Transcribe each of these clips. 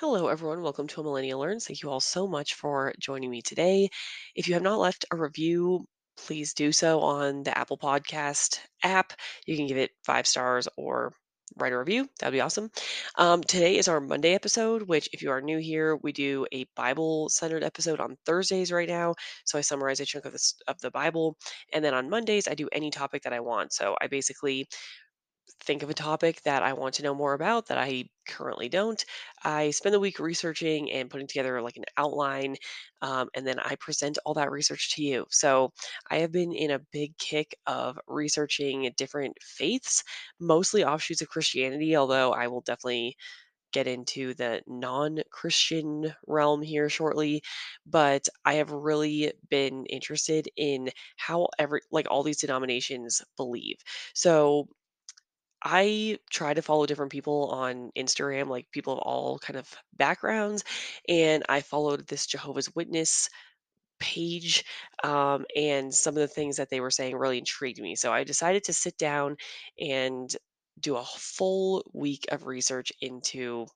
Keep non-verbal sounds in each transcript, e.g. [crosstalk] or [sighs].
Hello, everyone. Welcome to a Millennial Learns. Thank you all so much for joining me today. If you have not left a review, please do so on the Apple Podcast app. You can give it five stars or write a review. That'd be awesome. Um, today is our Monday episode, which, if you are new here, we do a Bible centered episode on Thursdays right now. So I summarize a chunk of this of the Bible, and then on Mondays I do any topic that I want. So I basically think of a topic that I want to know more about that I currently don't. I spend the week researching and putting together like an outline, um, and then I present all that research to you. So I have been in a big kick of researching different faiths, mostly offshoots of Christianity, although I will definitely get into the non Christian realm here shortly. But I have really been interested in how every, like all these denominations believe. So I try to follow different people on Instagram, like people of all kind of backgrounds, and I followed this Jehovah's Witness page, um, and some of the things that they were saying really intrigued me. So I decided to sit down and do a full week of research into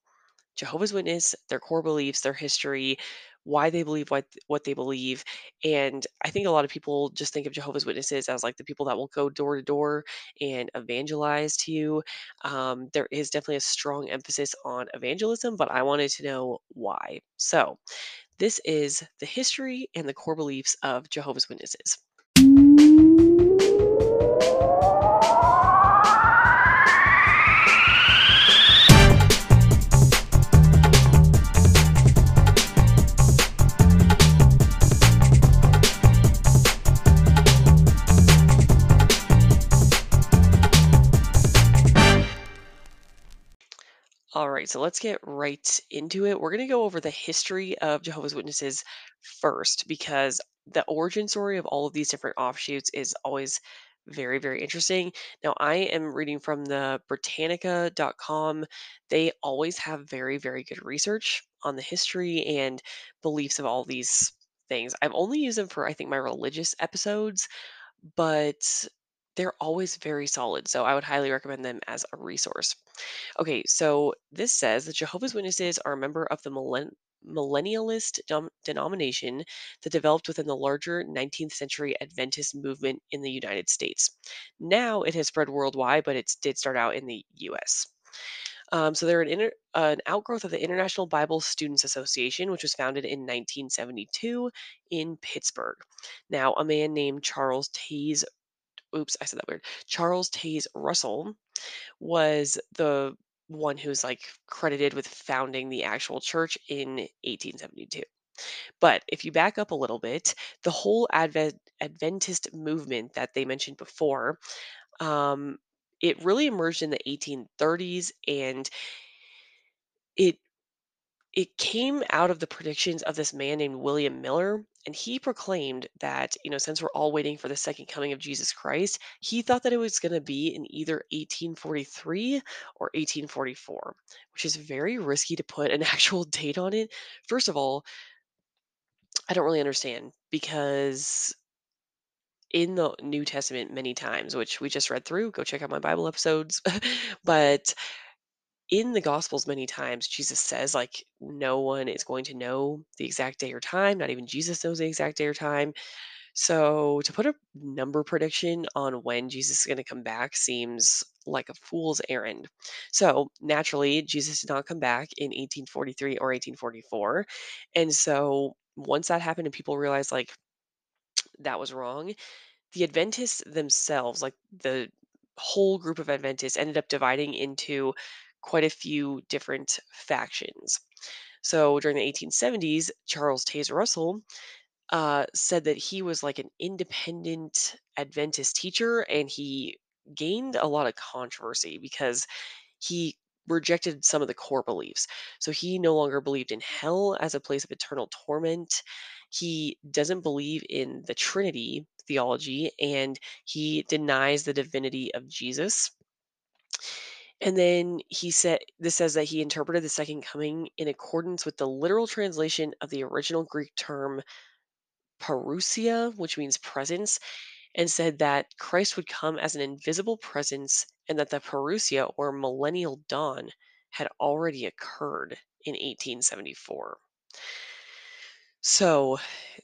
Jehovah's Witness, their core beliefs, their history, why they believe what what they believe. And I think a lot of people just think of Jehovah's Witnesses as like the people that will go door to door and evangelize to you. Um, there is definitely a strong emphasis on evangelism, but I wanted to know why. So this is the history and the core beliefs of Jehovah's Witnesses. All right, so let's get right into it. We're going to go over the history of Jehovah's Witnesses first because the origin story of all of these different offshoots is always very, very interesting. Now, I am reading from the Britannica.com. They always have very, very good research on the history and beliefs of all these things. I've only used them for, I think, my religious episodes, but they're always very solid. So I would highly recommend them as a resource. Okay, so this says that Jehovah's Witnesses are a member of the millen- millennialist dom- denomination that developed within the larger 19th century Adventist movement in the United States. Now it has spread worldwide, but it did start out in the US. Um, so they're an, inter- an outgrowth of the International Bible Students Association, which was founded in 1972 in Pittsburgh. Now, a man named Charles Taze, oops, I said that weird, Charles Taze Russell was the one who's like credited with founding the actual church in 1872. But if you back up a little bit, the whole Advent Adventist movement that they mentioned before, um, it really emerged in the 1830s, and it it came out of the predictions of this man named William Miller, and he proclaimed that, you know, since we're all waiting for the second coming of Jesus Christ, he thought that it was going to be in either 1843 or 1844, which is very risky to put an [laughs] actual date on it. First of all, I don't really understand because in the New Testament, many times, which we just read through, go check out my Bible episodes, [laughs] but in the gospels many times jesus says like no one is going to know the exact day or time not even jesus knows the exact day or time. So to put a number prediction on when jesus is going to come back seems like a fool's errand. So naturally jesus did not come back in 1843 or 1844 and so once that happened and people realized like that was wrong the adventists themselves like the whole group of adventists ended up dividing into quite a few different factions. So during the 1870s, Charles Taze Russell uh, said that he was like an independent Adventist teacher and he gained a lot of controversy because he rejected some of the core beliefs. So he no longer believed in hell as a place of eternal torment. He doesn't believe in the Trinity theology and he denies the divinity of Jesus. And then he said, this says that he interpreted the second coming in accordance with the literal translation of the original Greek term parousia, which means presence, and said that Christ would come as an invisible presence and that the parousia or millennial dawn had already occurred in 1874. So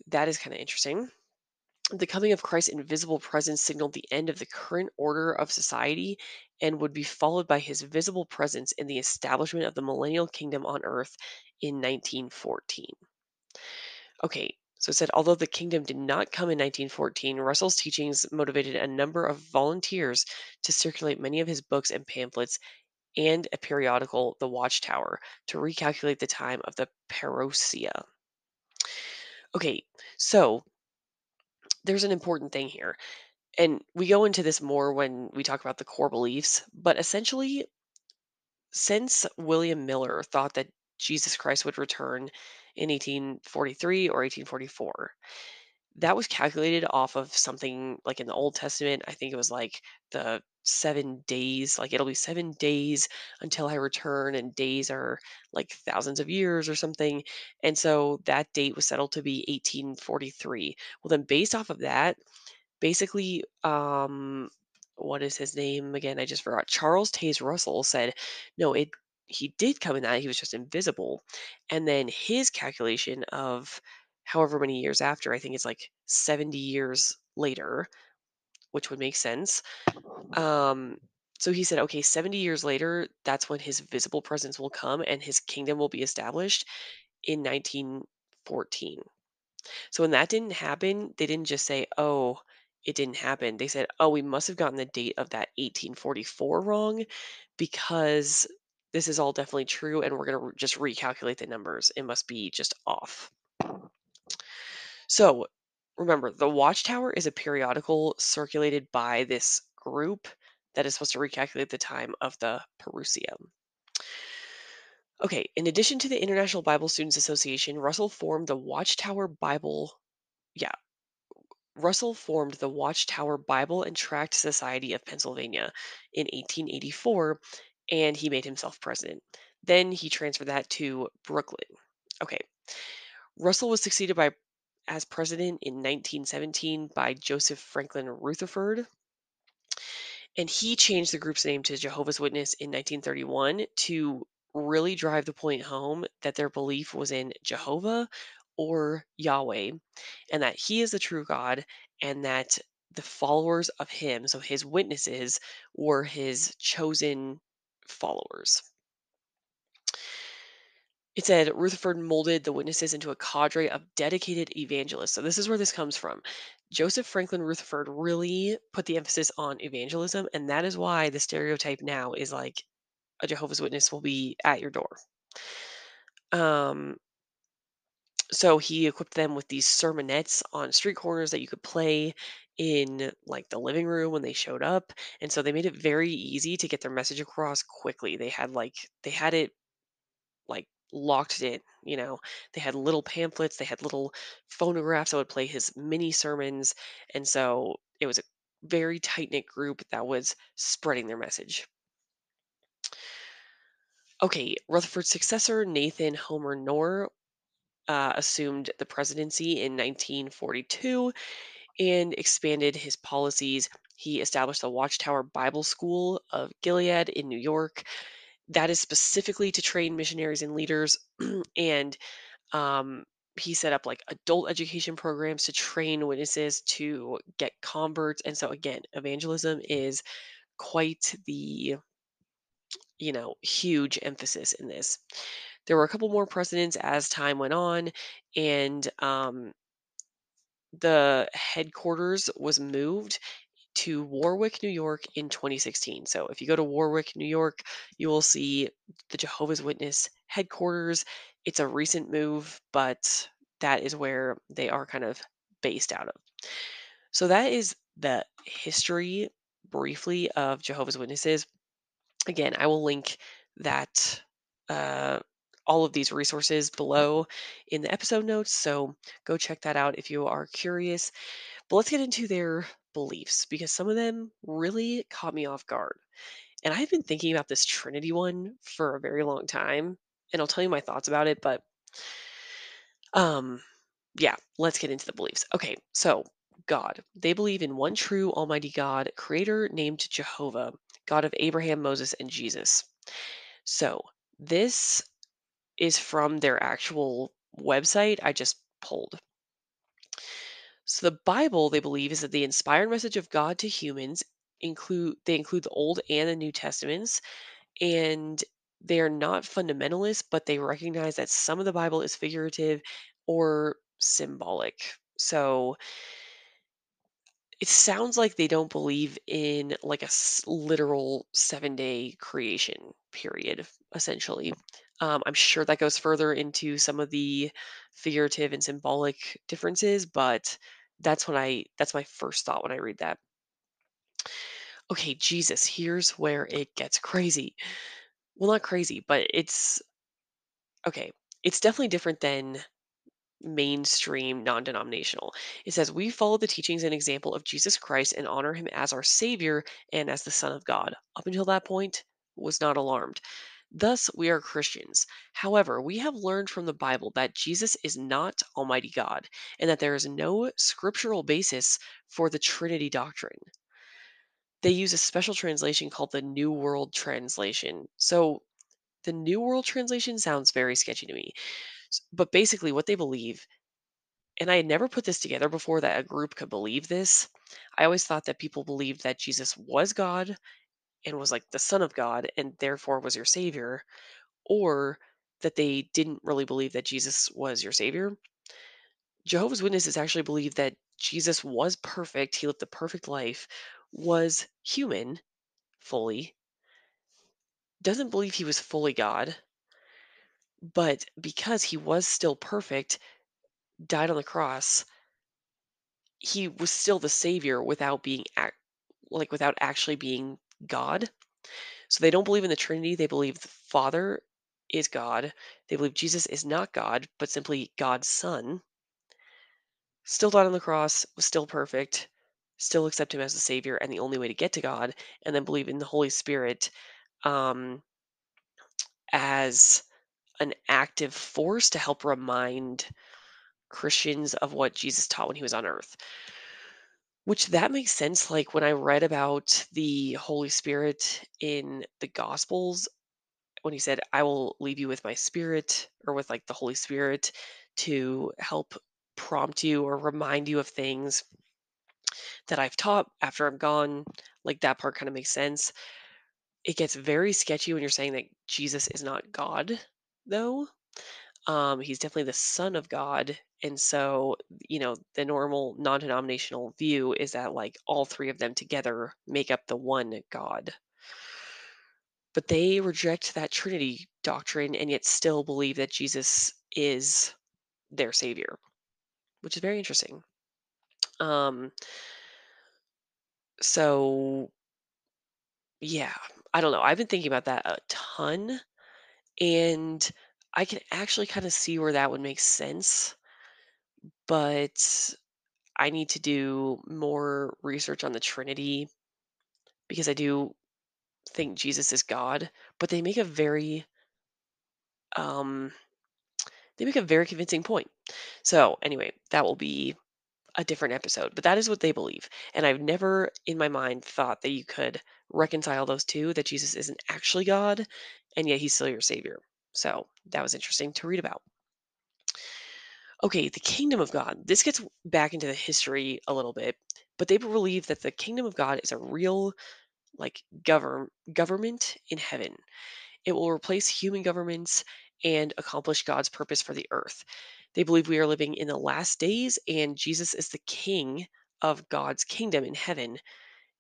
that is kind of interesting. The coming of Christ's invisible presence signaled the end of the current order of society and would be followed by his visible presence in the establishment of the millennial kingdom on earth in 1914. Okay, so it said although the kingdom did not come in 1914, Russell's teachings motivated a number of volunteers to circulate many of his books and pamphlets and a periodical, The Watchtower, to recalculate the time of the parousia. Okay, so there's an important thing here. And we go into this more when we talk about the core beliefs, but essentially, since William Miller thought that Jesus Christ would return in 1843 or 1844, that was calculated off of something like in the Old Testament. I think it was like the seven days, like it'll be seven days until I return, and days are like thousands of years or something. And so that date was settled to be 1843. Well, then based off of that, basically, um, what is his name again? I just forgot. Charles Taze Russell said, no, it he did come in that he was just invisible, and then his calculation of however many years after, I think it's like 70 years later, which would make sense. Um, so he said, okay, 70 years later, that's when his visible presence will come and his kingdom will be established in 1914. So when that didn't happen, they didn't just say, "Oh, it didn't happen." They said, "Oh, we must have gotten the date of that 1844 wrong because this is all definitely true and we're going to just recalculate the numbers. It must be just off." So, remember, the Watchtower is a periodical circulated by this group that is supposed to recalculate the time of the parousia. Okay, in addition to the International Bible Students Association, Russell formed the Watchtower Bible yeah, Russell formed the Watchtower Bible and Tract Society of Pennsylvania in 1884, and he made himself president. Then he transferred that to Brooklyn. Okay. Russell was succeeded by as president in 1917 by Joseph Franklin Rutherford, and he changed the group's name to Jehovah's Witness in 1931 to really drive the point home that their belief was in Jehovah or Yahweh and that he is the true God and that the followers of him, so his witnesses, were his chosen followers. It said Rutherford molded the witnesses into a cadre of dedicated evangelists. So this is where this comes from. Joseph Franklin Rutherford really put the emphasis on evangelism, and that is why the stereotype now is like a Jehovah's Witness will be at your door. Um, so he equipped them with these sermonettes on street corners that you could play in like the living room when they showed up and so they made it very easy to get their message across quickly they had like they had it like locked in you know they had little pamphlets they had little phonographs that would play his mini sermons and so it was a very tight knit group that was spreading their message okay rutherford's successor nathan homer Knorr uh, assumed the presidency in 1942 and expanded his policies. He established the Watchtower Bible School of Gilead in New York. That is specifically to train missionaries and leaders. [clears throat] and um, he set up like adult education programs to train witnesses to get converts. And so, again, evangelism is quite the you know huge emphasis in this there were a couple more presidents as time went on and um, the headquarters was moved to Warwick, New York in 2016. So if you go to Warwick, New York, you will see the Jehovah's Witness headquarters. It's a recent move, but that is where they are kind of based out of. So that is the history briefly of Jehovah's Witnesses. Again, I will link that uh, all of these resources below in the episode notes. So go check that out if you are curious. But let's get into their beliefs because some of them really caught me off guard. And I've been thinking about this Trinity one for a very long time. And I'll tell you my thoughts about it. But um, yeah, let's get into the beliefs. Okay, so God. They believe in one true Almighty God, creator named Jehovah, God of Abraham, Moses, and Jesus. So, This is from their actual website I just pulled. So the Bible, they believe, is that the inspired message of God to humans include they include the Old and the New Testaments, and they are not fundamentalists, but they recognize that some of the Bible is figurative or symbolic. So it sounds like they don't believe in like a literal seven day creation period, essentially. Um, I'm sure that goes further into some of the figurative and symbolic differences, but that's when I that's my first thought when I read that. Okay, Jesus, here's where it gets crazy. Well, not crazy, but it's okay. It's definitely different than mainstream non-denominational. It says we follow the teachings and example of Jesus Christ and honor him as our savior and as the son of God. Up until that point was not alarmed. Thus we are Christians. However, we have learned from the Bible that Jesus is not almighty God and that there is no scriptural basis for the Trinity doctrine. They use a special translation called the New World Translation. So the New World Translation sounds very sketchy to me. But basically, what they believe and I had never put this together before that a group could believe this. I always thought that people believed that Jesus was God and was like the Son of God and therefore was your Savior, or that they didn't really believe that Jesus was your Savior. Jehovah's Witnesses actually believe that Jesus was perfect, he lived the perfect life, was human fully, doesn't believe he was fully God, but because he was still perfect, died on the cross, he was still the Savior without being ac- like without actually being God. So they don't believe in the Trinity. They believe the Father is God. They believe Jesus is not God, but simply God's Son. Still died on the cross, was still perfect, still accept him as the Savior and the only way to get to God, and then believe in the Holy Spirit um, as an active force to help remind Christians of what Jesus taught when he was on earth. Which that makes sense. Like when I read about the Holy Spirit in the Gospels, when he said, I will leave you with my spirit or with like the Holy Spirit to help prompt you or remind you of things that I've taught after I'm gone. Like that part kind of makes sense. It gets very sketchy when you're saying that Jesus is not God, though. Um, he's definitely the Son of God. And so, you know, the normal non denominational view is that like all three of them together make up the one God. But they reject that Trinity doctrine and yet still believe that Jesus is their savior, which is very interesting. Um, so yeah, I don't know. I've been thinking about that a ton, and I can actually kind of see where that would make sense, but I need to do more research on the Trinity because I do think Jesus is God, but they make a very um they make a very convincing point. So, anyway, that will be a different episode, but that is what they believe. And I've never in my mind thought that you could reconcile those two, that Jesus isn't actually God, and yet he's still your savior. So that was interesting to read about. Okay, the kingdom of God. This gets back into the history a little bit, but they believe that the kingdom of God is a real like govern government in heaven. It will replace human governments and accomplish God's purpose for the earth. They believe we are living in the last days and Jesus is the king of God's kingdom in heaven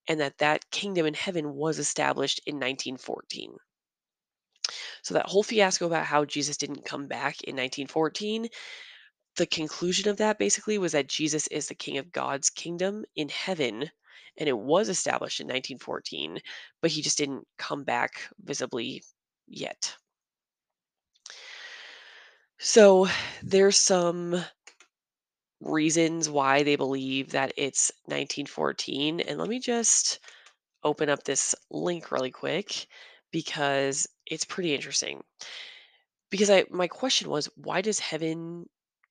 and that that kingdom in heaven was established in 1914. So that whole fiasco about how Jesus didn't come back in 1914, the conclusion of that basically was that Jesus is the king of God's kingdom in heaven and it was established in 1914, but he just didn't come back visibly yet. So there's some reasons why they believe that it's 1914. And let me just open up this link really quick because it's pretty interesting. Because I my question was why does heaven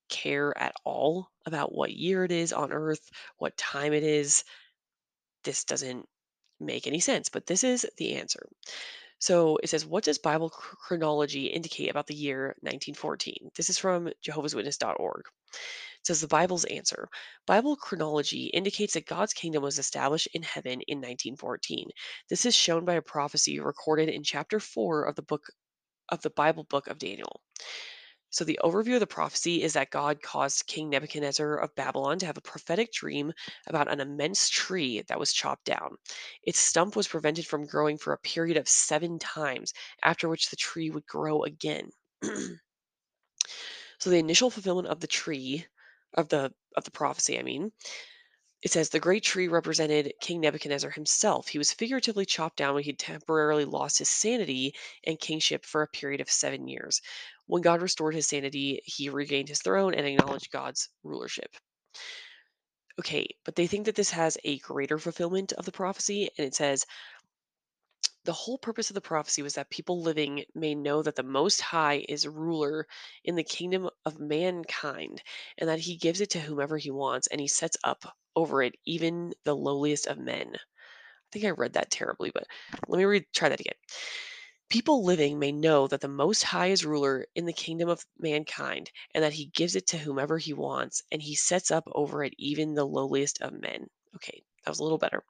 care at all about what year it is on earth, what time it is? This doesn't make any sense, but this is the answer. So it says, What does Bible chronology indicate about the year 1914? This is from Jehovah's Witness.org. It says the Bible's answer. Bible chronology indicates that God's kingdom was established in heaven in 1914. This is shown by a prophecy recorded in chapter 4 of the book of the Bible book of Daniel. So, the overview of the prophecy is that God caused King Nebuchadnezzar of Babylon to have a prophetic dream about an immense tree that was chopped down. Its stump was prevented from growing for a period of seven times, after which the tree would grow again. [clears throat] so, the initial fulfillment of the tree, of the of the prophecy, I mean, it says the great tree represented King Nebuchadnezzar himself. He was figuratively chopped down when he temporarily lost his sanity and kingship for a period of seven years. When God restored his sanity, he regained his throne and acknowledged God's rulership. Okay, but they think that this has a greater fulfillment of the prophecy, and it says the whole purpose of the prophecy was that people living may know that the Most High is ruler in the kingdom of mankind, and that he gives it to whomever he wants, and he sets up over it even the lowliest of men. I think I read that terribly, but let me read try that again. People living may know that the Most High is ruler in the kingdom of mankind, and that he gives it to whomever he wants, and he sets up over it even the lowliest of men. Okay, that was a little better.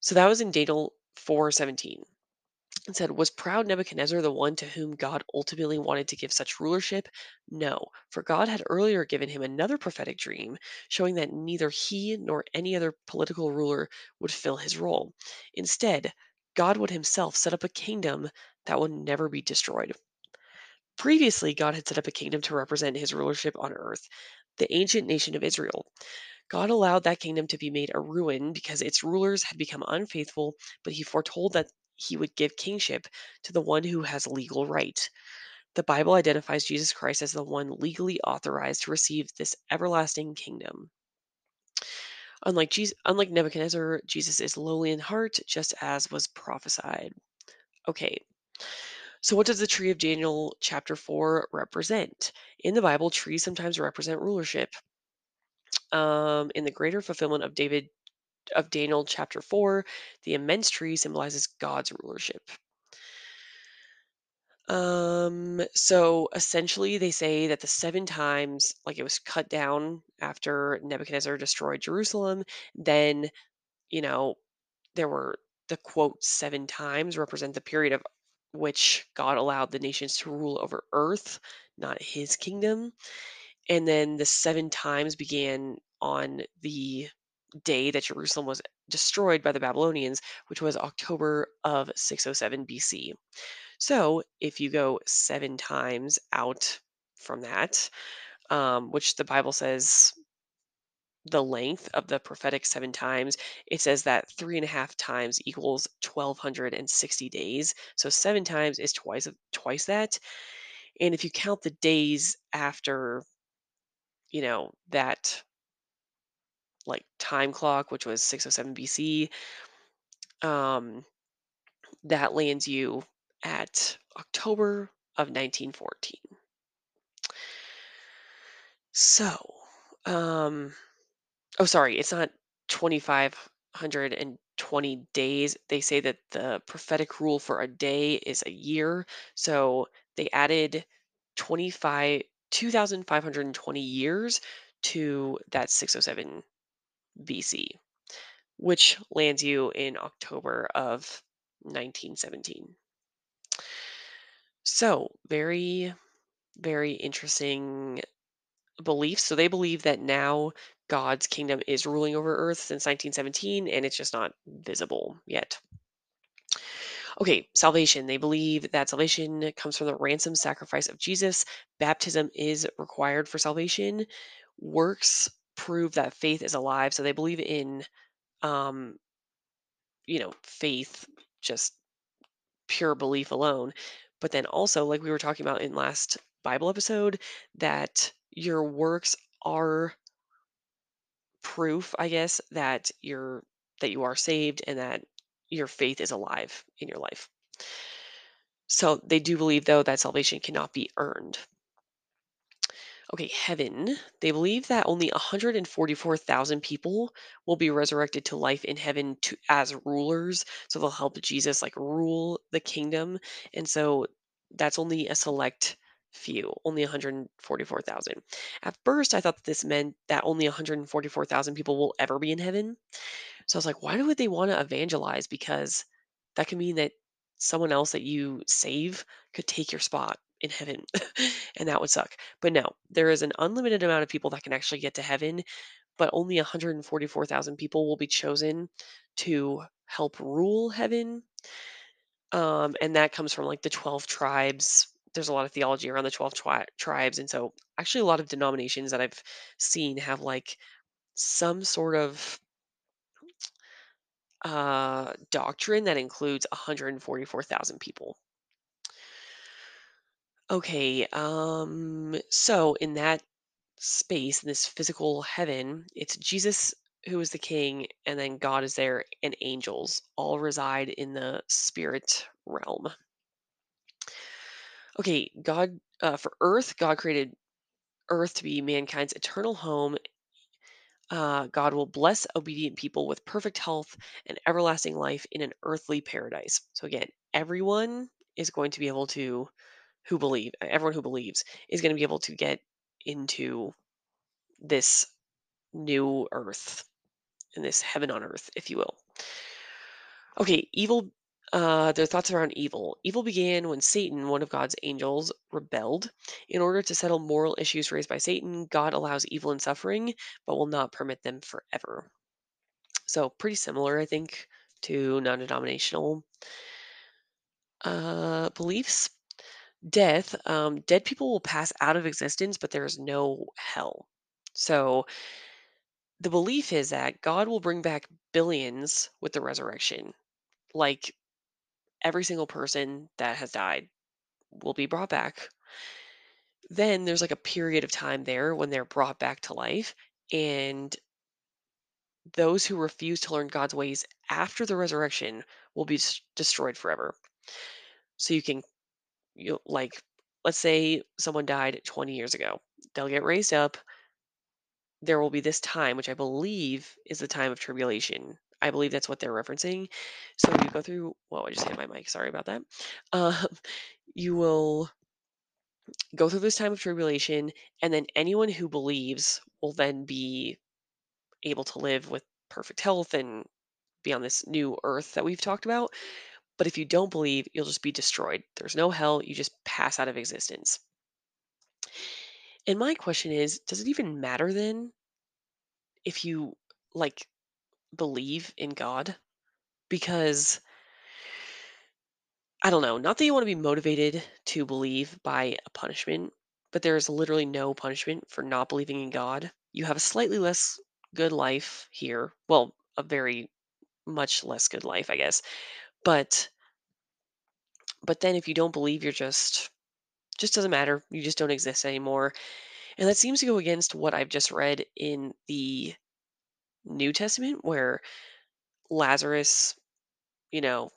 So that was in Daniel 4:17 and said, Was proud Nebuchadnezzar the one to whom God ultimately wanted to give such rulership? No, for God had earlier given him another prophetic dream showing that neither he nor any other political ruler would fill his role. Instead, God would himself set up a kingdom that would never be destroyed. Previously, God had set up a kingdom to represent his rulership on earth, the ancient nation of Israel. God allowed that kingdom to be made a ruin because its rulers had become unfaithful, but he foretold that he would give kingship to the one who has legal right. The Bible identifies Jesus Christ as the one legally authorized to receive this everlasting kingdom. Unlike Jesus, unlike Nebuchadnezzar, Jesus is lowly in heart, just as was prophesied. Okay, so what does the tree of Daniel chapter 4 represent? In the Bible, trees sometimes represent rulership. Um, in the greater fulfillment of David of Daniel chapter 4, the immense tree symbolizes God's rulership. Um, so essentially, they say that the seven times, like it was cut down after Nebuchadnezzar destroyed Jerusalem, then, you know, there were the quote seven times represent the period of which God allowed the nations to rule over earth, not his kingdom. And then the seven times began on the day that Jerusalem was destroyed by the Babylonians, which was October of 607 BC. So if you go seven times out from that, um, which the Bible says the length of the prophetic seven times, it says that three and a half times equals 1260 days. So seven times is twice twice that. And if you count the days after, you know, that like time clock, which was 607 BC, um, that lands you at October of 1914. So, um, oh, sorry, it's not 2,520 days. They say that the prophetic rule for a day is a year. So they added 25, 2,520 years to that 607 BC, which lands you in October of 1917. So, very, very interesting beliefs. So they believe that now God's kingdom is ruling over earth since 1917 and it's just not visible yet. Okay, salvation. They believe that salvation comes from the ransom sacrifice of Jesus. Baptism is required for salvation. Works prove that faith is alive. So they believe in um, you know, faith, just pure belief alone. But then also, like we were talking about in last Bible episode, that your works are proof, I guess, that you're that you are saved and that your faith is alive in your life. So they do believe though that salvation cannot be earned. Okay, heaven. They believe that only 144,000 people will be resurrected to life in heaven to as rulers. So they'll help Jesus like rule the kingdom. And so that's only a select few, only 144,000. At first, I thought this meant that only 144,000 people will ever be in heaven. So I was like, why would they want to evangelize? Because that could mean that someone else that you save could take your spot in heaven. [laughs] and that would suck. But no, there is an unlimited amount of people that can actually get to heaven, but only 144,000 people will be chosen to help rule heaven. Um, and that comes from like the 12 tribes. There's a lot of theology around the 12 tri- tribes. And so, actually, a lot of denominations that I've seen have like some sort of uh, doctrine that includes 144,000 people. Okay, um, so in that space, in this physical heaven, it's Jesus who is the king, and then God is there, and angels all reside in the spirit realm. Okay, God, uh, for Earth, God created Earth to be mankind's eternal home. Uh, God will bless obedient people with perfect health and everlasting life in an earthly paradise. So, again, everyone is going to be able to who believe everyone who believes is going to be able to get into this new earth and this heaven on earth if you will okay evil uh, their thoughts around evil. Evil began when Satan, one of God's angels, rebelled. In order to settle moral issues raised by Satan, God allows evil and suffering, but will not permit them forever. So, pretty similar, I think, to non denominational uh, beliefs. death, um, dead people will pass out of existence, but there is no hell. So the belief is that God will bring back billions with the resurrection. Like every single person that has died will be brought back. Then there's like a period of time there when they're brought back to life. And those who refuse to learn God's ways after the resurrection will be destroyed forever. So you can, you like, let's say someone died 20 years ago. They'll get raised up there will be this time, which I believe is the time of tribulation. I believe that's what they're referencing. So you go through. Well, I just hit my mic. Sorry about that. Um, [laughs] you will go through this time of tribulation, and then anyone who believes will then be able to live with perfect health and be on this new earth that we've talked about. But if you don't believe, you'll just be destroyed. There's no hell. You just pass out of existence. And my question is, does it even matter then if you like believe in God? Because I don't know, not that you want to be motivated to believe by a punishment, but there is literally no punishment for not believing in God. You have a slightly less good life here. Well, a very much less good life, I guess. But but then if you don't believe, you're just just doesn't matter. You just don't exist anymore. And that seems to go against what I've just read in the New Testament where Lazarus, you know,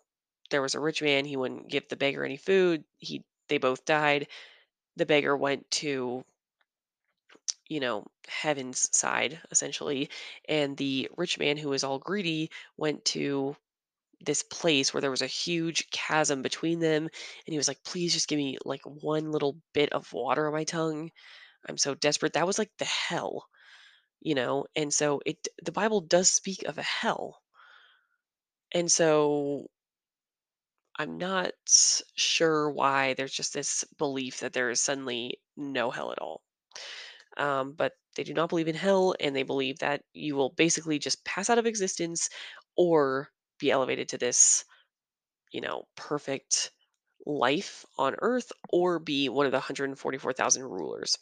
there was a rich man, he wouldn't give the beggar any food. He they both died. The beggar went to you know heaven's side essentially and the rich man who was all greedy went to this place where there was a huge chasm between them and he was like please just give me like one little bit of water on my tongue. I'm so desperate. That was like the hell you know and so it the bible does speak of a hell. And so i'm not sure why there's just this belief that there is suddenly no hell at all. Um, but they do not believe in hell and they believe that you will basically just pass out of existence or be elevated to this you know perfect life on earth or be one of the 144,000 rulers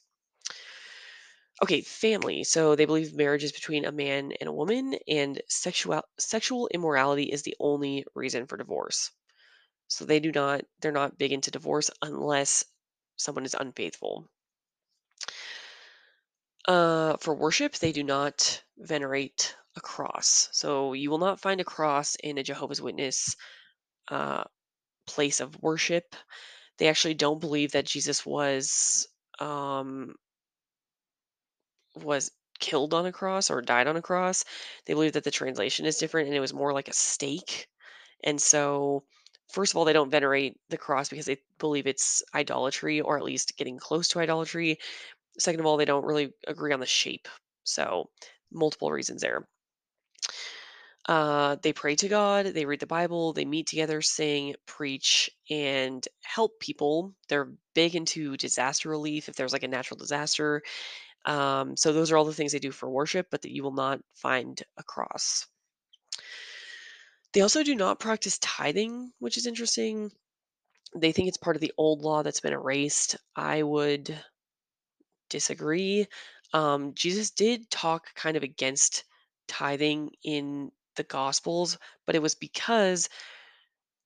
okay family so they believe marriage is between a man and a woman and sexual sexual immorality is the only reason for divorce so they do not they're not big into divorce unless someone is unfaithful Uh, for worship, they do not venerate a cross. So you will not find a cross in a Jehovah's Witness uh, place of worship. They actually don't believe that Jesus was um, was killed on a cross or died on a cross. They believe that the translation is different and it was more like a stake. And so, first of all, they don't venerate the cross because they believe it's idolatry or at least getting close to idolatry. Second of all, they don't really agree on the shape. So, multiple reasons there. Uh, they pray to God, they read the Bible, they meet together, sing, preach, and help people. They're big into disaster relief if there's like a natural disaster. Um, so those are all the things they do for worship, but that you will not find a cross. They also do not practice tithing, which is interesting. They think it's part of the old law that's been erased. I would disagree. Um, Jesus did talk kind of against tithing in the Gospels, but it was because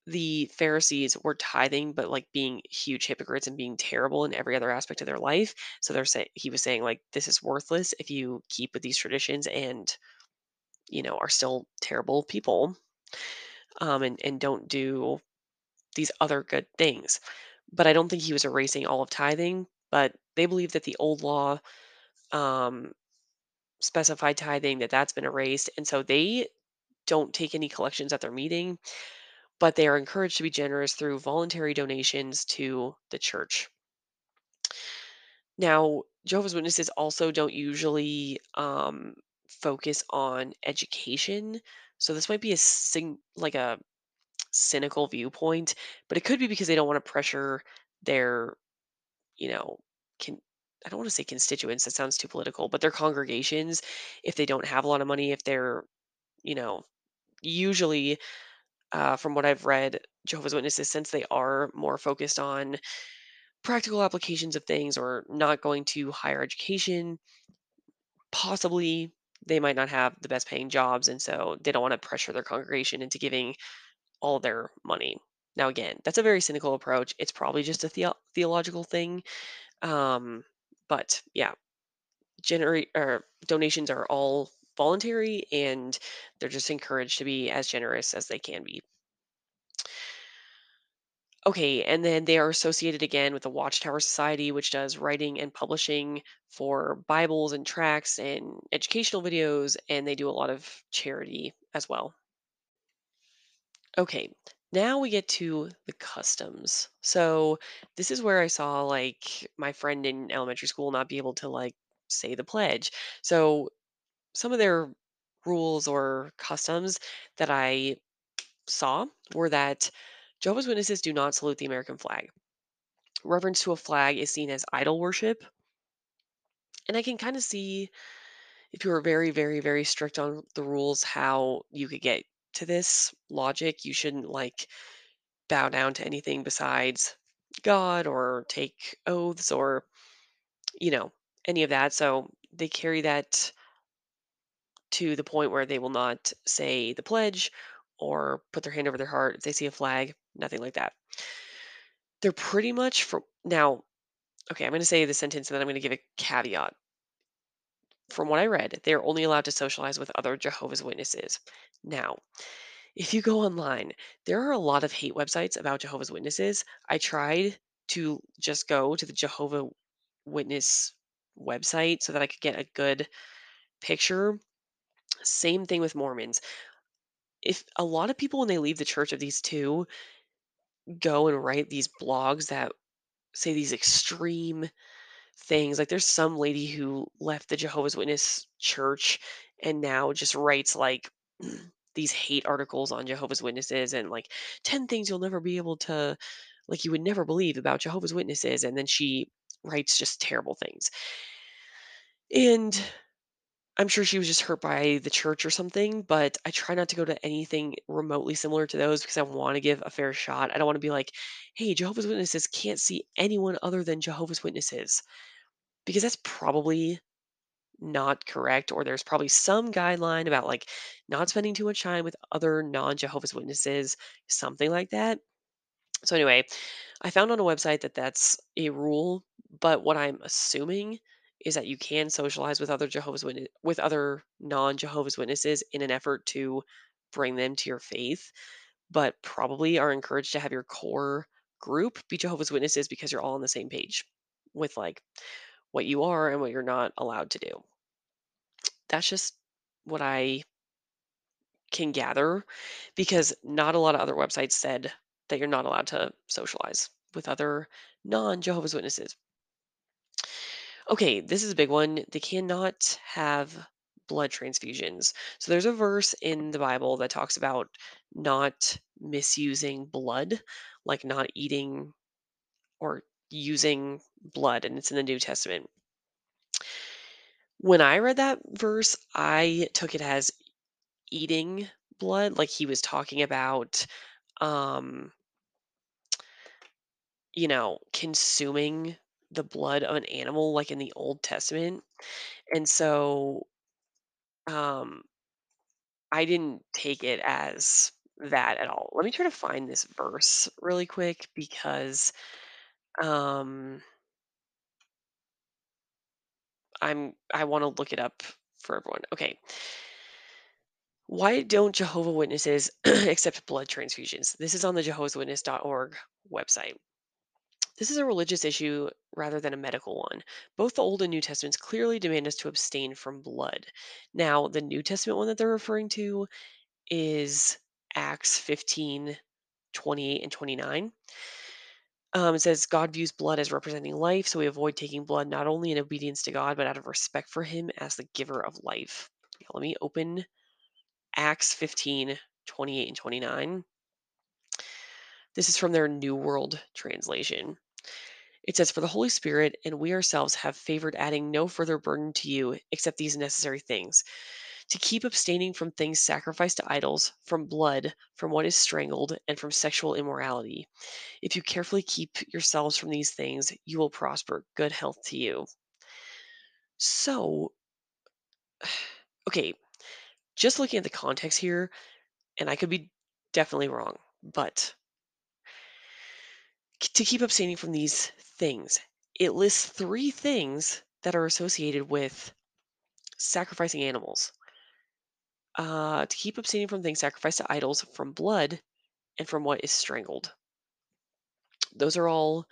the Pharisees were tithing, but like being huge hypocrites and being terrible in every other aspect of their life. So they're saying he was saying like this is worthless if you keep with these traditions and you know are still terrible people um, and and don't do these other good things. But I don't think he was erasing all of tithing. But they believe that the old law um, specified tithing that that's been erased, and so they don't take any collections at their meeting but they are encouraged to be generous through voluntary donations to the church. Now, Jehovah's Witnesses also don't usually um, focus on education, so this might be a sing- like a cynical viewpoint, but it could be because they don't want to pressure their, you know, can I don't want to say constituents. That sounds too political, but their congregations, if they don't have a lot of money, if they're, you know, usually uh, from what I've read, Jehovah's Witnesses, since they are more focused on practical applications of things or not going to higher education, possibly they might not have the best paying jobs. And so they don't want to pressure their congregation into giving all their money. Now, again, that's a very cynical approach. It's probably just a theo- theological thing. Um, but yeah, generate or donations are all voluntary and they're just encouraged to be as generous as they can be. Okay, and then they are associated again with the Watchtower Society, which does writing and publishing for Bibles and tracts and educational videos, and they do a lot of charity as well. Okay, now we get to the customs. So this is where I saw like my friend in elementary school not be able to like say the pledge. So some of their rules or customs that I saw were that Jehovah's Witnesses do not salute the American flag. reference to a flag is seen as idol worship. And I can kind of see if you were very, very, very strict on the rules, how you could get to this logic. You shouldn't like bow down to anything besides God or take oaths or, you know, any of that. So they carry that to the point where they will not say the pledge or put their hand over their heart if they see a flag, nothing like that. They're pretty much for now. Okay, I'm going to say the sentence and then I'm going to give a caveat. from what I read, they're only allowed to socialize with other Jehovah's Witnesses. Now, if you go online, there are a lot of hate websites about Jehovah's Witnesses. I tried to just go to the Jehovah Witness website so that I could get a good picture. Same thing with Mormons. If a lot of people, when they leave the church of these two, go and write these blogs that say these extreme things. Like there's some lady who left the Jehovah's Witness church and now just writes like [clears throat] these hate articles on Jehovah's Witnesses and like 10 things you'll never be able to like you would never believe about Jehovah's Witnesses and then she writes just terrible things. And I'm sure she was just hurt by the church or something, but I try not to go to anything remotely similar to those because I want to give a fair shot. I don't want to be like, "Hey, Jehovah's Witnesses can't see anyone other than Jehovah's Witnesses." Because that's probably not correct, or there's probably some guideline about like not spending too much time with other non Jehovah's Witnesses, something like that. So, anyway, I found on a website that that's a rule, but what I'm assuming is that you can socialize with other Jehovah's Witness with other non Jehovah's Witnesses in an effort to bring them to your faith, but probably are encouraged to have your core group be Jehovah's Witnesses because you're all on the same page with like what you are and what you're not allowed to do. That's just what I can gather because not a lot of other websites said that you're not allowed to socialize with other non Jehovah's Witnesses. Okay, this is a big one. They cannot have blood transfusions. So there's a verse in the Bible that talks about not misusing blood, like not eating or using blood, and it's in the New Testament. When I read that verse, I took it as eating blood, like he was talking about um, you know, consuming the blood of an animal like in the Old Testament. And so um I didn't take it as that at all. Let me try to find this verse really quick because um I'm I want to look it up for everyone. Okay. Why don't Jehovah Witnesses [clears throat] accept blood transfusions? This is on the jehovahswitness.org website. This is a religious issue rather than a medical one. Both the Old and New Testaments clearly demand us to abstain from blood. Now, the New Testament one that they're referring to is Acts 15 28 and 29. Um, it says, God views blood as representing life, so we avoid taking blood not only in obedience to God, but out of respect for Him as the giver of life. Let me open Acts 15 28 and 29. This is from their New World Translation. It says, For the Holy Spirit and we ourselves have favored adding no further burden to you except these necessary things to keep abstaining from things sacrificed to idols, from blood, from what is strangled, and from sexual immorality. If you carefully keep yourselves from these things, you will prosper. Good health to you. So, [sighs] okay, just looking at the context here, and I could be definitely wrong, but to keep abstaining from these things, it lists three things that are associated with sacrificing animals. Uh, to keep abstaining from things sacrificed to idols, from blood, and from what is strangled. Those are all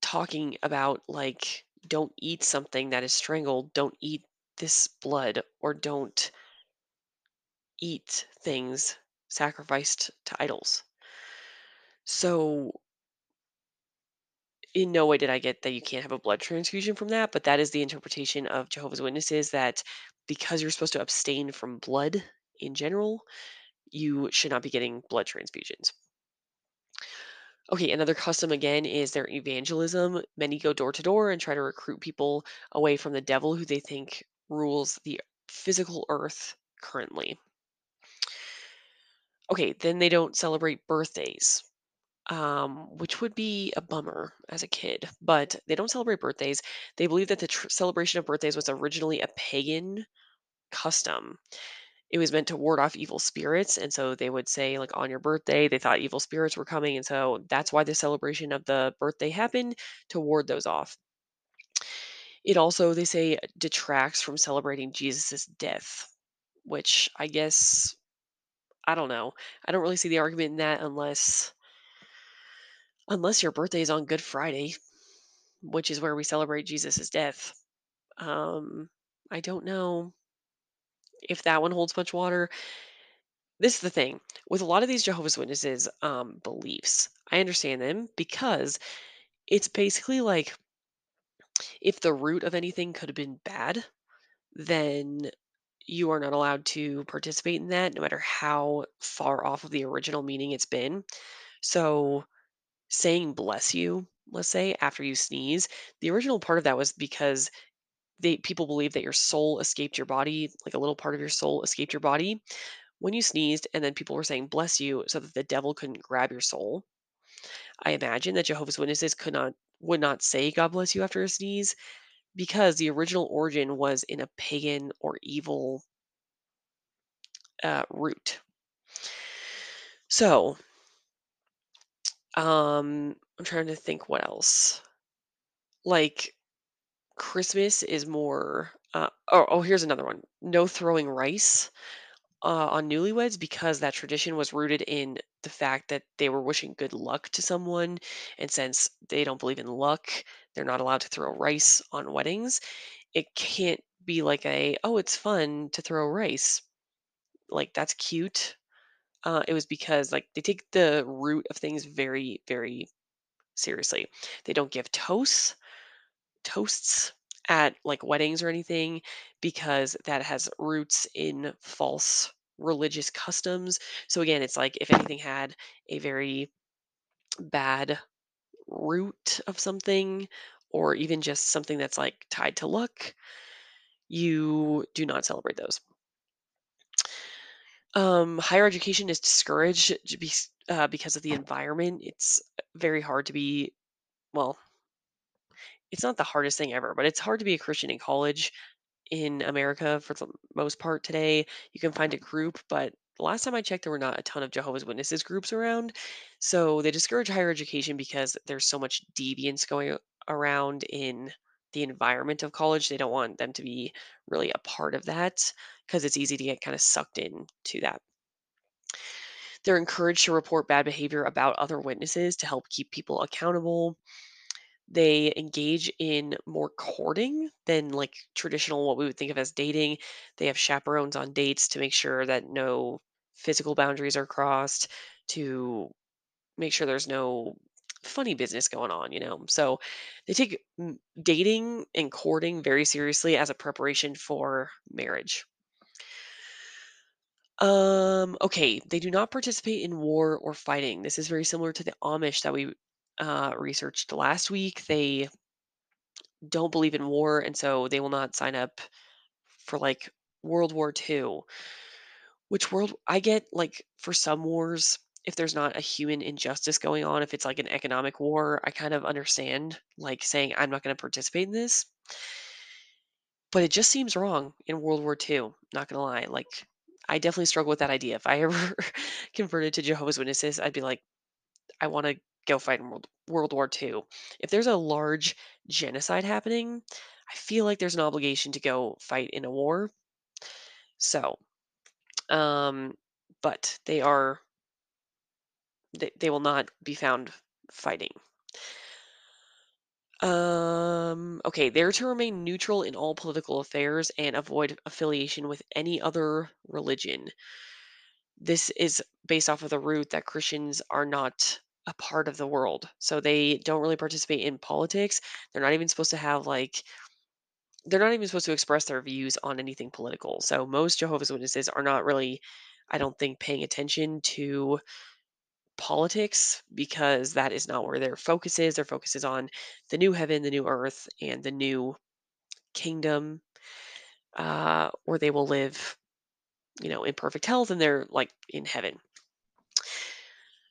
talking about like don't eat something that is strangled, don't eat this blood, or don't eat things sacrificed to idols. So in no way did I get that you can't have a blood transfusion from that, but that is the interpretation of Jehovah's Witnesses that because you're supposed to abstain from blood in general, you should not be getting blood transfusions. Okay, another custom again is their evangelism. Many go door to door and try to recruit people away from the devil who they think rules the physical earth currently. Okay, then they don't celebrate birthdays, um, which would be a bummer as a kid, but they don't celebrate birthdays. They believe that the tr- celebration of birthdays was originally a pagan custom. It was meant to ward off evil spirits and so they would say like on your birthday they thought evil spirits were coming and so that's why the celebration of the birthday happened to ward those off. It also they say detracts from celebrating jesus' death which i guess i don't know. I don't really see the argument in that unless unless your birthday is on good friday which is where we celebrate jesus' death um i don't know if that one holds much water this is the thing with a lot of these Jehovah's Witnesses um, beliefs. I understand them because it's basically like if the root of anything could have been bad, then you are not allowed to participate in that, no matter how far off of the original meaning it's been. So, saying bless you, let's say after you sneeze, the original part of that was because they people believe that your soul escaped your body, like a little part of your soul escaped your body when you sneezed, and then people were saying bless you so that the devil couldn't grab your soul. I imagine that Jehovah's Witnesses could not would not say God bless you after a sneeze because the original origin was in a pagan or evil uh, root. So, um, I'm trying to think what else. Like Christmas is more. Uh, oh, oh, here's another one. No throwing rice uh, on newlyweds because that tradition was rooted in the fact that they were wishing good luck to someone. And since they don't believe in luck, they're not allowed to throw rice on weddings. It can't be like a, oh, it's fun to throw rice. Like that's cute. Uh, it was because like they take the root of things very, very seriously. They don't give toasts, toasts at like weddings or anything because that has roots in false religious customs. So again, it's like if anything had a very bad root of something or even just something that's like tied to luck, you do not celebrate those. Um, higher education is discouraged j- bes- uh, because of the environment. It's very hard to be, well, it's not the hardest thing ever, but it's hard to be a Christian in college in America for the most part today. You can find a group, but last time I checked, there were not a ton of Jehovah's Witnesses groups around. So they discourage higher education because there's so much deviance going around in the environment of college. They don't want them to be really a part of that because it's easy to get kind of sucked in to that. They're encouraged to report bad behavior about other witnesses to help keep people accountable. They engage in more courting than like traditional what we would think of as dating. They have chaperones on dates to make sure that no physical boundaries are crossed, to make sure there's no funny business going on, you know. So they take dating and courting very seriously as a preparation for marriage. Um, okay, they do not participate in war or fighting. This is very similar to the Amish that we uh, researched last week. They don't believe in war, and so they will not sign up for like World War II. Which world I get like for some wars, if there's not a human injustice going on, if it's like an economic war, I kind of understand like saying I'm not going to participate in this. But it just seems wrong in World War II, not gonna lie. Like I definitely struggle with that idea. If I ever [laughs] converted to Jehovah's Witnesses, I'd be like, I want to go fight in World, World War II. If there's a large genocide happening, I feel like there's an obligation to go fight in a war. So, um, but they are they, they will not be found fighting. Um, okay, they're to remain neutral in all political affairs and avoid affiliation with any other religion. This is based off of the root that Christians are not a part of the world. So they don't really participate in politics. They're not even supposed to have like they're not even supposed to express their views on anything political. So most Jehovah's Witnesses are not really I don't think paying attention to politics because that is not where their focus is. Their focus is on the new heaven, the new earth, and the new kingdom uh, where they will live, you know, in perfect health and they're like in heaven.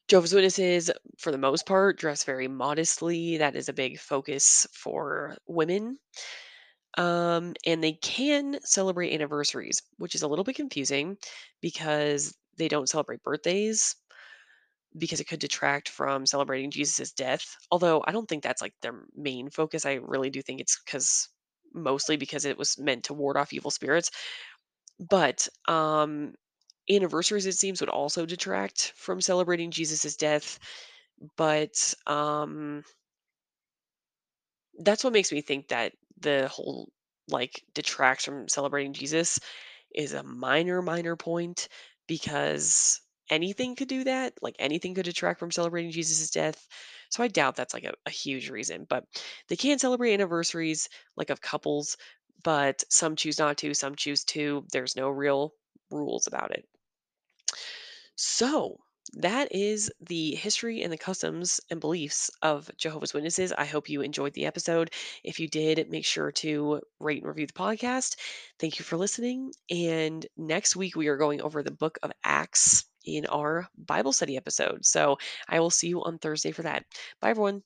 Jehovah's Witnesses, for the most part, dress very modestly. That is a big focus for women. Um, and they can celebrate anniversaries, which is a little bit confusing because they don't celebrate birthdays because it could detract from celebrating Jesus' death. Although I don't think that's like their main focus. I really do think it's because mostly because it was meant to ward off evil spirits. But um anniversaries it seems would also detract from celebrating Jesus' death. But um that's what makes me think that the whole like detracts from celebrating Jesus is a minor, minor point because anything could do that. Like anything could detract from celebrating Jesus' death. So I doubt that's like a, a huge reason. But they can celebrate anniversaries like of couples, but some choose not to, some choose to. There's no real rules about it. So that is the history and the customs and beliefs of Jehovah's Witnesses. I hope you enjoyed the episode. If you did, make sure to rate and review the podcast. Thank you for listening. And next week, we are going over the book of Acts in our Bible study episode. So I will see you on Thursday for that. Bye, everyone.